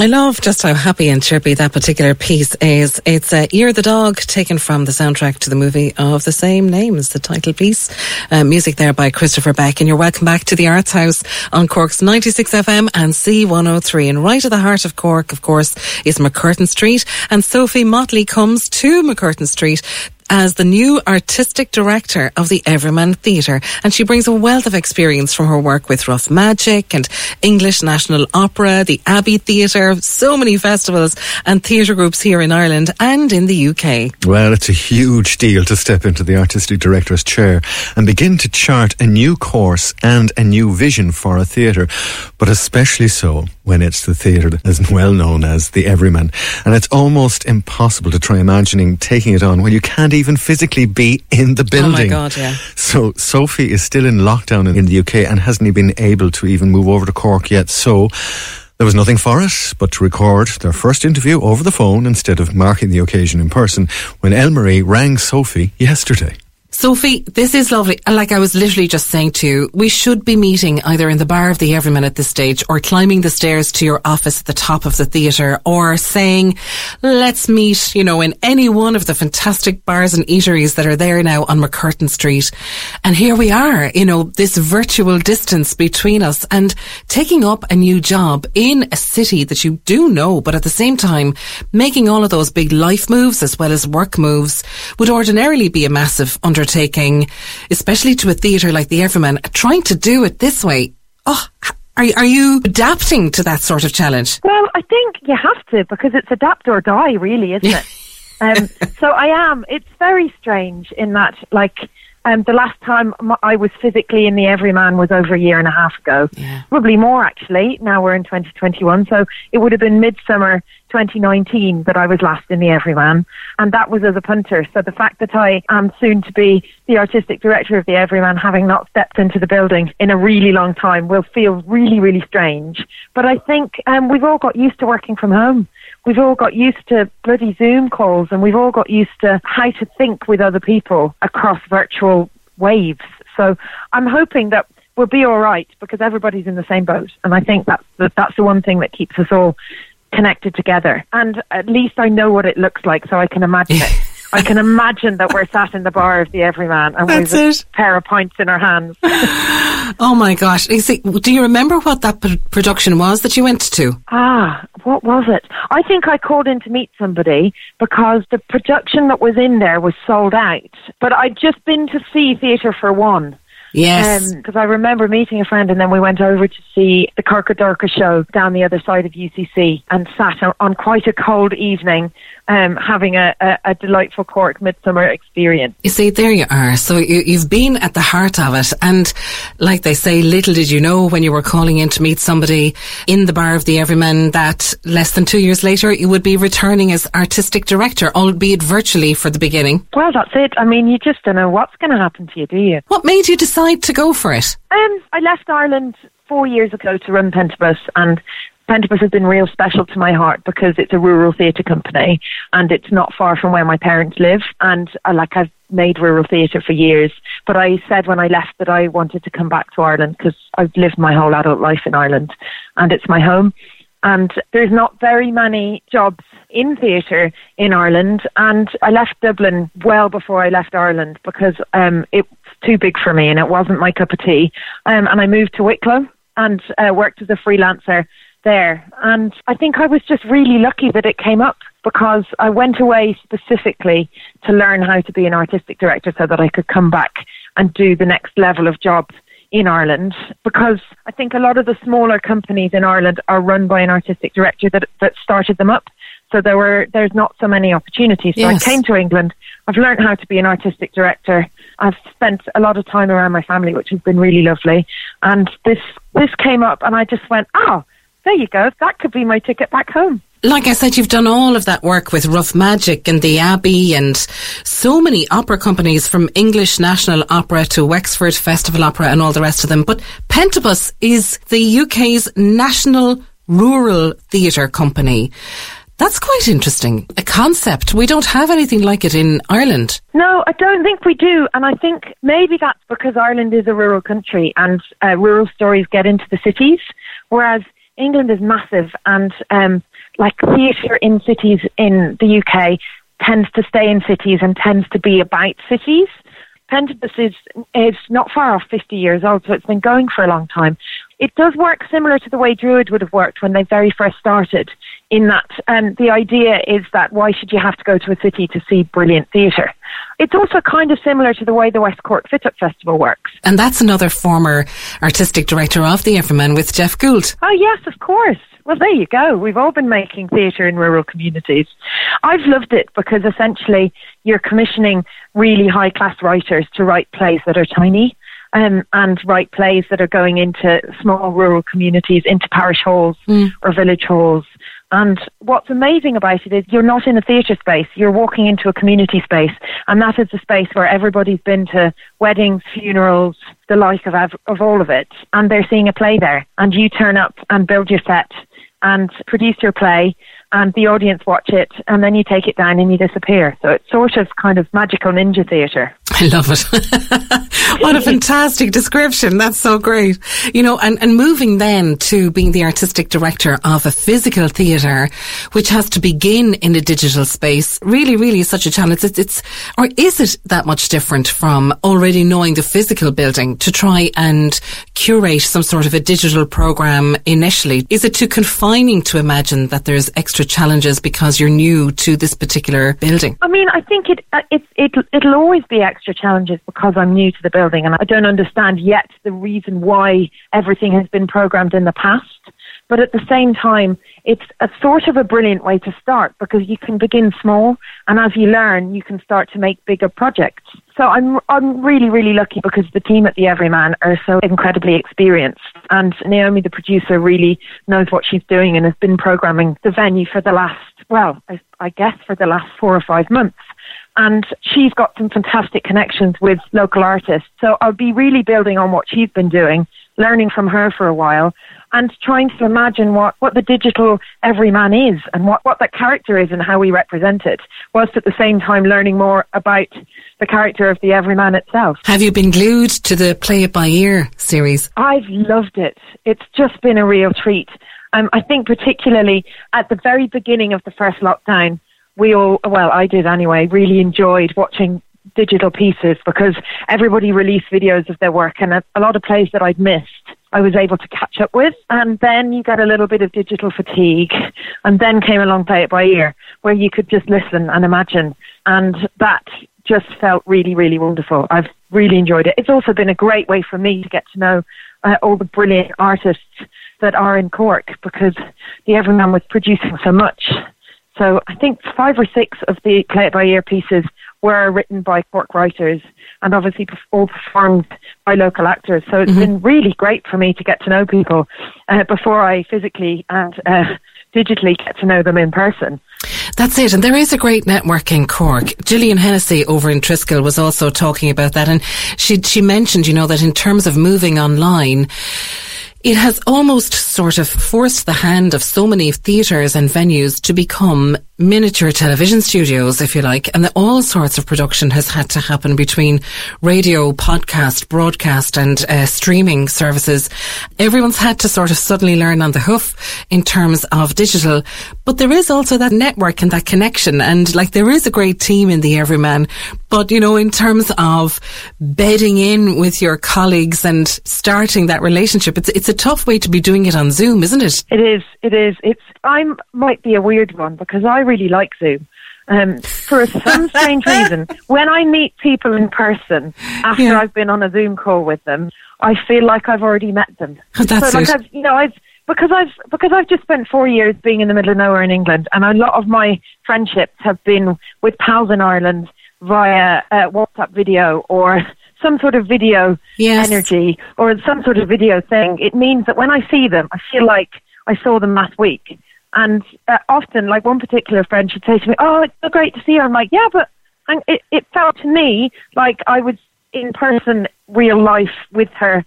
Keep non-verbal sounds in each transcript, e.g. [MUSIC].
I love just how happy and chirpy that particular piece is. It's uh, Ear the Dog, taken from the soundtrack to the movie of the same name as the title piece. Uh, music there by Christopher Beck. And you're welcome back to the Arts House on Cork's 96 FM and C103. And right at the heart of Cork, of course, is MacCurtain Street. And Sophie Motley comes to MacCurtain Street as the new artistic director of the Everyman Theatre. And she brings a wealth of experience from her work with Rough Magic and English National Opera, the Abbey Theatre, so many festivals and theatre groups here in Ireland and in the UK. Well, it's a huge deal to step into the artistic director's chair and begin to chart a new course and a new vision for a theatre, but especially so when it's the theatre is well known as the Everyman. And it's almost impossible to try imagining taking it on when you can't even physically be in the building. Oh my God, yeah. So Sophie is still in lockdown in the UK and hasn't been able to even move over to Cork yet. So there was nothing for it but to record their first interview over the phone instead of marking the occasion in person when Elmarie rang Sophie yesterday. Sophie, this is lovely. Like I was literally just saying to you, we should be meeting either in the bar of the Everyman at this stage or climbing the stairs to your office at the top of the theatre or saying, let's meet, you know, in any one of the fantastic bars and eateries that are there now on MacCurtain Street. And here we are, you know, this virtual distance between us and taking up a new job in a city that you do know, but at the same time, making all of those big life moves as well as work moves would ordinarily be a massive undertaking, especially to a theatre like the Everyman. Trying to do it this way, oh, are, are you adapting to that sort of challenge? Well, I think you have to because it's adapt or die, really, isn't it? [LAUGHS] um, so I am. It's very strange in that, like, um, the last time I was physically in the Everyman was over a year and a half ago. Yeah. Probably more, actually. Now we're in 2021. So it would have been midsummer 2019 that I was last in the Everyman. And that was as a punter. So the fact that I am soon to be the artistic director of the Everyman, having not stepped into the building in a really long time, will feel really, really strange. But I think um, we've all got used to working from home. We've all got used to bloody Zoom calls and we've all got used to how to think with other people across virtual waves. So I'm hoping that we'll be all right because everybody's in the same boat. And I think that's the, that's the one thing that keeps us all connected together. And at least I know what it looks like so I can imagine it. [LAUGHS] I can imagine that we're sat in the bar of the Everyman and That's we've it. a pair of pints in our hands. [GASPS] Oh my gosh. You see, do you remember what that p- production was that you went to? Ah, what was it? I think I called in to meet somebody because the production that was in there was sold out. But I'd just been to see Theatre for One. Yes. Because I remember meeting a friend and then we went over to see the Corcadorca show down the other side of UCC and sat on, on quite a cold evening um, having a, a, a delightful Cork midsummer experience. You see, there you are. So you, you've been at the heart of it. And like they say, little did you know when you were calling in to meet somebody in the bar of the Everyman that less than two years later you would be returning as artistic director, albeit virtually for the beginning. Well, that's it. I mean, you just don't know what's going to happen to you, do you? What made you decide to go for it? Um, I left Ireland four years ago to run Pentabus, and Pentabus has been real special to my heart because it's a rural theatre company and it's not far from where my parents live. And uh, like I've made rural theatre for years, but I said when I left that I wanted to come back to Ireland because I've lived my whole adult life in Ireland and it's my home. And there's not very many jobs in theatre in Ireland. And I left Dublin well before I left Ireland because um, it was too big for me and it wasn't my cup of tea. Um, and I moved to Wicklow and uh, worked as a freelancer there. And I think I was just really lucky that it came up because I went away specifically to learn how to be an artistic director so that I could come back and do the next level of job in Ireland because I think a lot of the smaller companies in Ireland are run by an artistic director that that started them up. So there were there's not so many opportunities. So Yes. I came to England. I've learned how to be an artistic director. I've spent a lot of time around my family, which has been really lovely. And this this came up, and I just went, oh, there you go. That could be my ticket back home. Like I said, you've done all of that work with Rough Magic and the Abbey and so many opera companies from English National Opera to Wexford Festival Opera and all the rest of them. But Pentabus is the UK's national rural theatre company. That's quite interesting. A concept. We don't have anything like it in Ireland. No, I don't think we do. And I think maybe that's because Ireland is a rural country and uh, rural stories get into the cities, whereas England is massive and um, like theatre in cities in the UK tends to stay in cities and tends to be about cities. Pentabus is, is not far off 50 years old, so it's been going for a long time. It does work similar to the way Druid would have worked when they very first started, in that um, the idea is that why should you have to go to a city to see brilliant theatre? It's also kind of similar to the way the West Cork Fit Up Festival works. And that's another former artistic director of the Everyman with Geoff Gould. Oh, yes, of course. Well, there you go. We've all been making theatre in rural communities. I've loved it because essentially you're commissioning really high class writers to write plays that are tiny um, and write plays that are going into small rural communities, into parish halls or village halls. And what's amazing about it is you're not in a theatre space, you're walking into a community space. And that is the space where everybody's been to weddings, funerals, the like of, of all of it. And they're seeing a play there. And you turn up and build your set and produce your play and the audience watch it and then you take it down and you disappear. So it's sort of kind of magical ninja theatre. I love it. [LAUGHS] what a fantastic description. That's so great. You know, and, and moving then to being the artistic director of a physical theatre, which has to begin in a digital space, really, really such a challenge. It's, it's, or is it that much different from already knowing the physical building to try and curate some sort of a digital program initially? Is it too confining to imagine that there's extra challenges because you're new to this particular building? I mean, I think it, uh, it, it, it'll always be extra challenges because I'm new to the building and I don't understand yet the reason why everything has been programmed in the past. But at the same time, it's a sort of a brilliant way to start because you can begin small and as you learn, you can start to make bigger projects. So I'm, I'm really, really lucky because the team at the Everyman are so incredibly experienced. And Naomi, the producer, really knows what she's doing and has been programming the venue for the last, well, I, I guess for the last four or five months and she's got some fantastic connections with local artists. So I'll be really building on what she's been doing, learning from her for a while, and trying to imagine what, what the digital everyman is and what, what that character is and how we represent it, whilst at the same time learning more about the character of the everyman itself. Have you been glued to the Play It By Ear series? I've loved it. It's just been a real treat. Um, I think particularly at the very beginning of the first lockdown, we all, well, I did anyway, really enjoyed watching digital pieces because everybody released videos of their work and a, lot of plays that I'd missed. I was able to catch up with, and then you got a little bit of digital fatigue, and then came along Play It By Ear, where you could just listen and imagine, and that just felt really, really wonderful. I've really enjoyed it. It's also been a great way for me to get to know uh, all the brilliant artists that are in Cork because the Everyman was producing so much. So I think five or six of the Play It By Ear pieces were written by Cork writers and obviously all performed by local actors. So it's been really great for me to get to know people uh, before I physically and uh, digitally get to know them in person. That's it. And there is a great network in Cork. Gillian Hennessy over in Triskel was also talking about that. And she, she mentioned, you know, that in terms of moving online, it has almost sort of forced the hand of so many theatres and venues to become miniature television studios, if you like, and that all sorts of production has had to happen between radio, podcast, broadcast, and uh, streaming services. Everyone's had to sort of suddenly learn on the hoof in terms of digital, but there is also that network and that connection, and like there is a great team in the Everyman, but you know, in terms of bedding in with your colleagues and starting that relationship, it's it's a tough way to be doing it on Zoom, isn't it? It is. It is. It's. I might be a weird one because I really like Zoom. Um, for [LAUGHS] some strange reason, when I meet people in person after yeah. I've been on a Zoom call with them, I feel like I've already met them. [LAUGHS] That's so like it. I've, you know, I've because I've because I've just spent four years being in the middle of nowhere in England, and a lot of my friendships have been with pals in Ireland via uh, WhatsApp video or some sort of video yes. energy or some sort of video thing. It means that when I see them, I feel like I saw them last week. And uh, often, like one particular friend should say to me, "Oh, it's so great to see you." I'm like, "Yeah, but," and it, it felt to me like I was in person, real life with her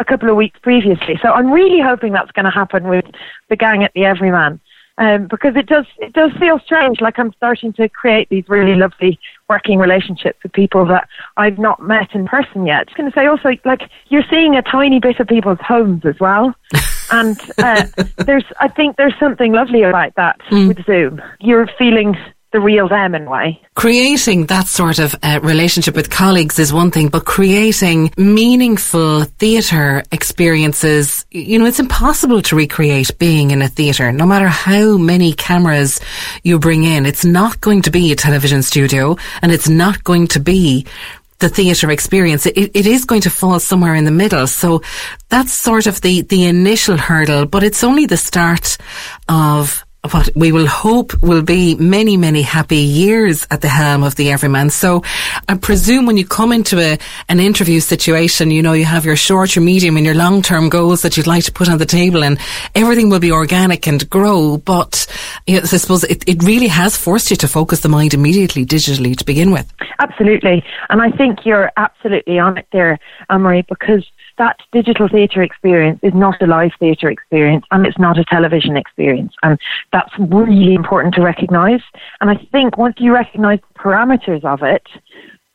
a couple of weeks previously. So I'm really hoping that's going to happen with the gang at the Everyman. Um, because it does it does feel strange. Like I'm starting to create these really lovely working relationships with people that I've not met in person yet. Was going to say also like you're seeing a tiny bit of people's homes as well. [LAUGHS] and uh, there's, I think there's something lovely about that mm. with Zoom. You're feeling the real them in a way. Creating that sort of uh, relationship with colleagues is one thing, but creating meaningful theatre experiences, you know, it's impossible to recreate being in a theatre. No matter how many cameras you bring in, it's not going to be a television studio and it's not going to be the theatre experience. It, it is going to fall somewhere in the middle. So that's sort of the, the initial hurdle, but it's only the start of what we will hope will be many, many happy years at the helm of the Everyman. So I presume when you come into a, an interview situation, you know, you have your short, your medium and your long term goals that you'd like to put on the table and everything will be organic and grow. But you know, I suppose it, it really has forced you to focus the mind immediately digitally to begin with. Absolutely. And I think you're absolutely on it there, Elmarie, because that digital theatre experience is not a live theatre experience and it's not a television experience. And that's really important to recognise. And I think once you recognise the parameters of it,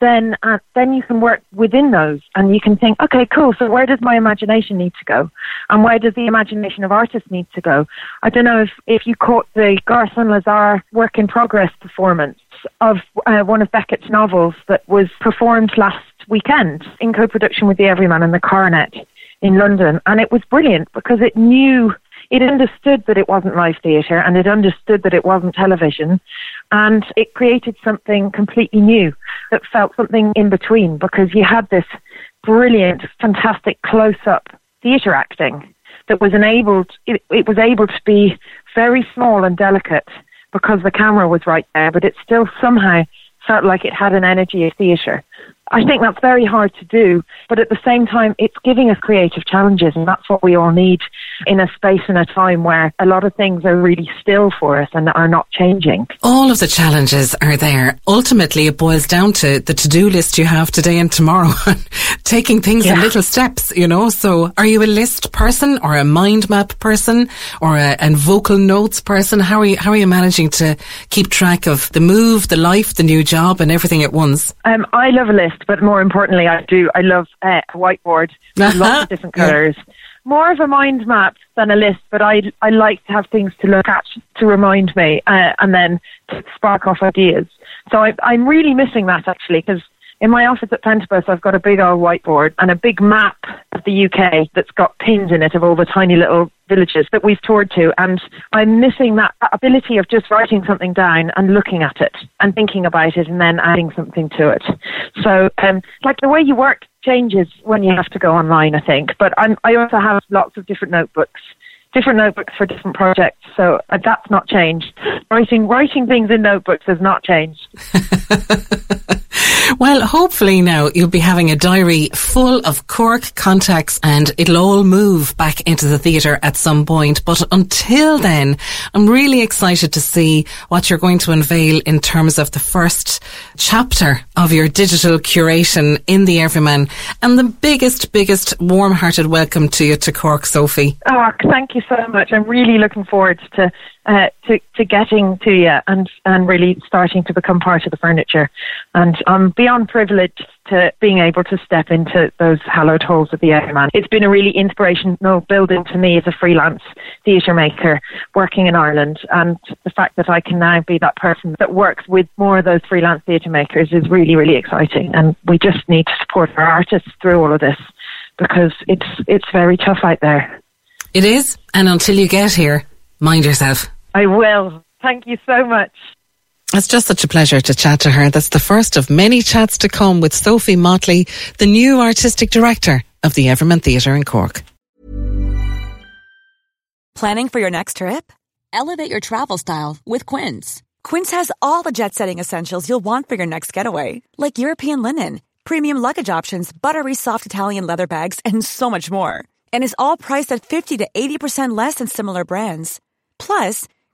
then uh, then you can work within those and you can think, okay, cool. So where does my imagination need to go, and where does the imagination of artists need to go? I don't know if if you caught the Gare St Lazare work in progress performance of uh, one of Beckett's novels that was performed last weekend in co-production with the Everyman and the Coronet in London, and it was brilliant because it knew it understood that it wasn't live theatre and it understood that it wasn't television and it created something completely new that felt something in between because you had this brilliant, fantastic close-up theatre acting that was enabled, it, it was able to be very small and delicate because the camera was right there, but it still somehow felt like it had an energy of theatre. I think that's very hard to do, but at the same time, it's giving us creative challenges, and that's what we all need in a space and a time where a lot of things are really still for us and are not changing. All of the challenges are there. Ultimately, it boils down to the to do list you have today and tomorrow, [LAUGHS] taking things yeah. in little steps, you know. So, are you a list person or a mind map person or a, a vocal notes person? How are you, how are you managing to keep track of the move, the life, the new job, and everything at once? Um, I love a list but more importantly, I do. I love uh, a whiteboard, [LAUGHS] lots of different colours. Yeah. More of a mind map than a list, but I I like to have things to look at to remind me, uh, and then to spark off ideas. So I, I'm really missing that actually because in my office at Pentabus, I've got a big old whiteboard and a big map of the UK that's got pins in it of all the tiny little villages that we've toured to. And I'm missing that ability of just writing something down and looking at it and thinking about it and then adding something to it. So, um, like the way you work changes when you have to go online, I think. But I'm, I also have lots of different notebooks different notebooks for different projects. So uh, that's not changed. Writing writing things in notebooks has not changed. [LAUGHS] Well, hopefully now you'll be having a diary full of Cork contacts and it'll all move back into the theatre at some point. But until then, I'm really excited to see what you're going to unveil in terms of the first chapter of your digital curation in the Everyman. And the biggest, biggest warm-hearted welcome to you to Cork, Sophie. Oh, thank you so much. I'm really looking forward to uh, to, to getting to you and, and really starting to become part of the furniture. And I'm beyond privileged to being able to step into those hallowed halls of the Everyman. It's been a really inspirational building to me as a freelance theatre maker working in Ireland. And the fact that I can now be that person that works with more of those freelance theatre makers is really, really exciting. And we just need to support our artists through all of this because it's, it's very tough out there. It is. And until you get here, mind yourself. I will. Thank you so much. It's just such a pleasure to chat to her. That's the first of many chats to come with Sophie Motley, the new artistic director of the Everyman Theatre in Cork. Planning for your next trip? Elevate your travel style with Quince. Quince has all the jet setting essentials you'll want for your next getaway, like European linen, premium luggage options, buttery soft Italian leather bags, and so much more. And is all priced at 50 to 80% less than similar brands. Plus,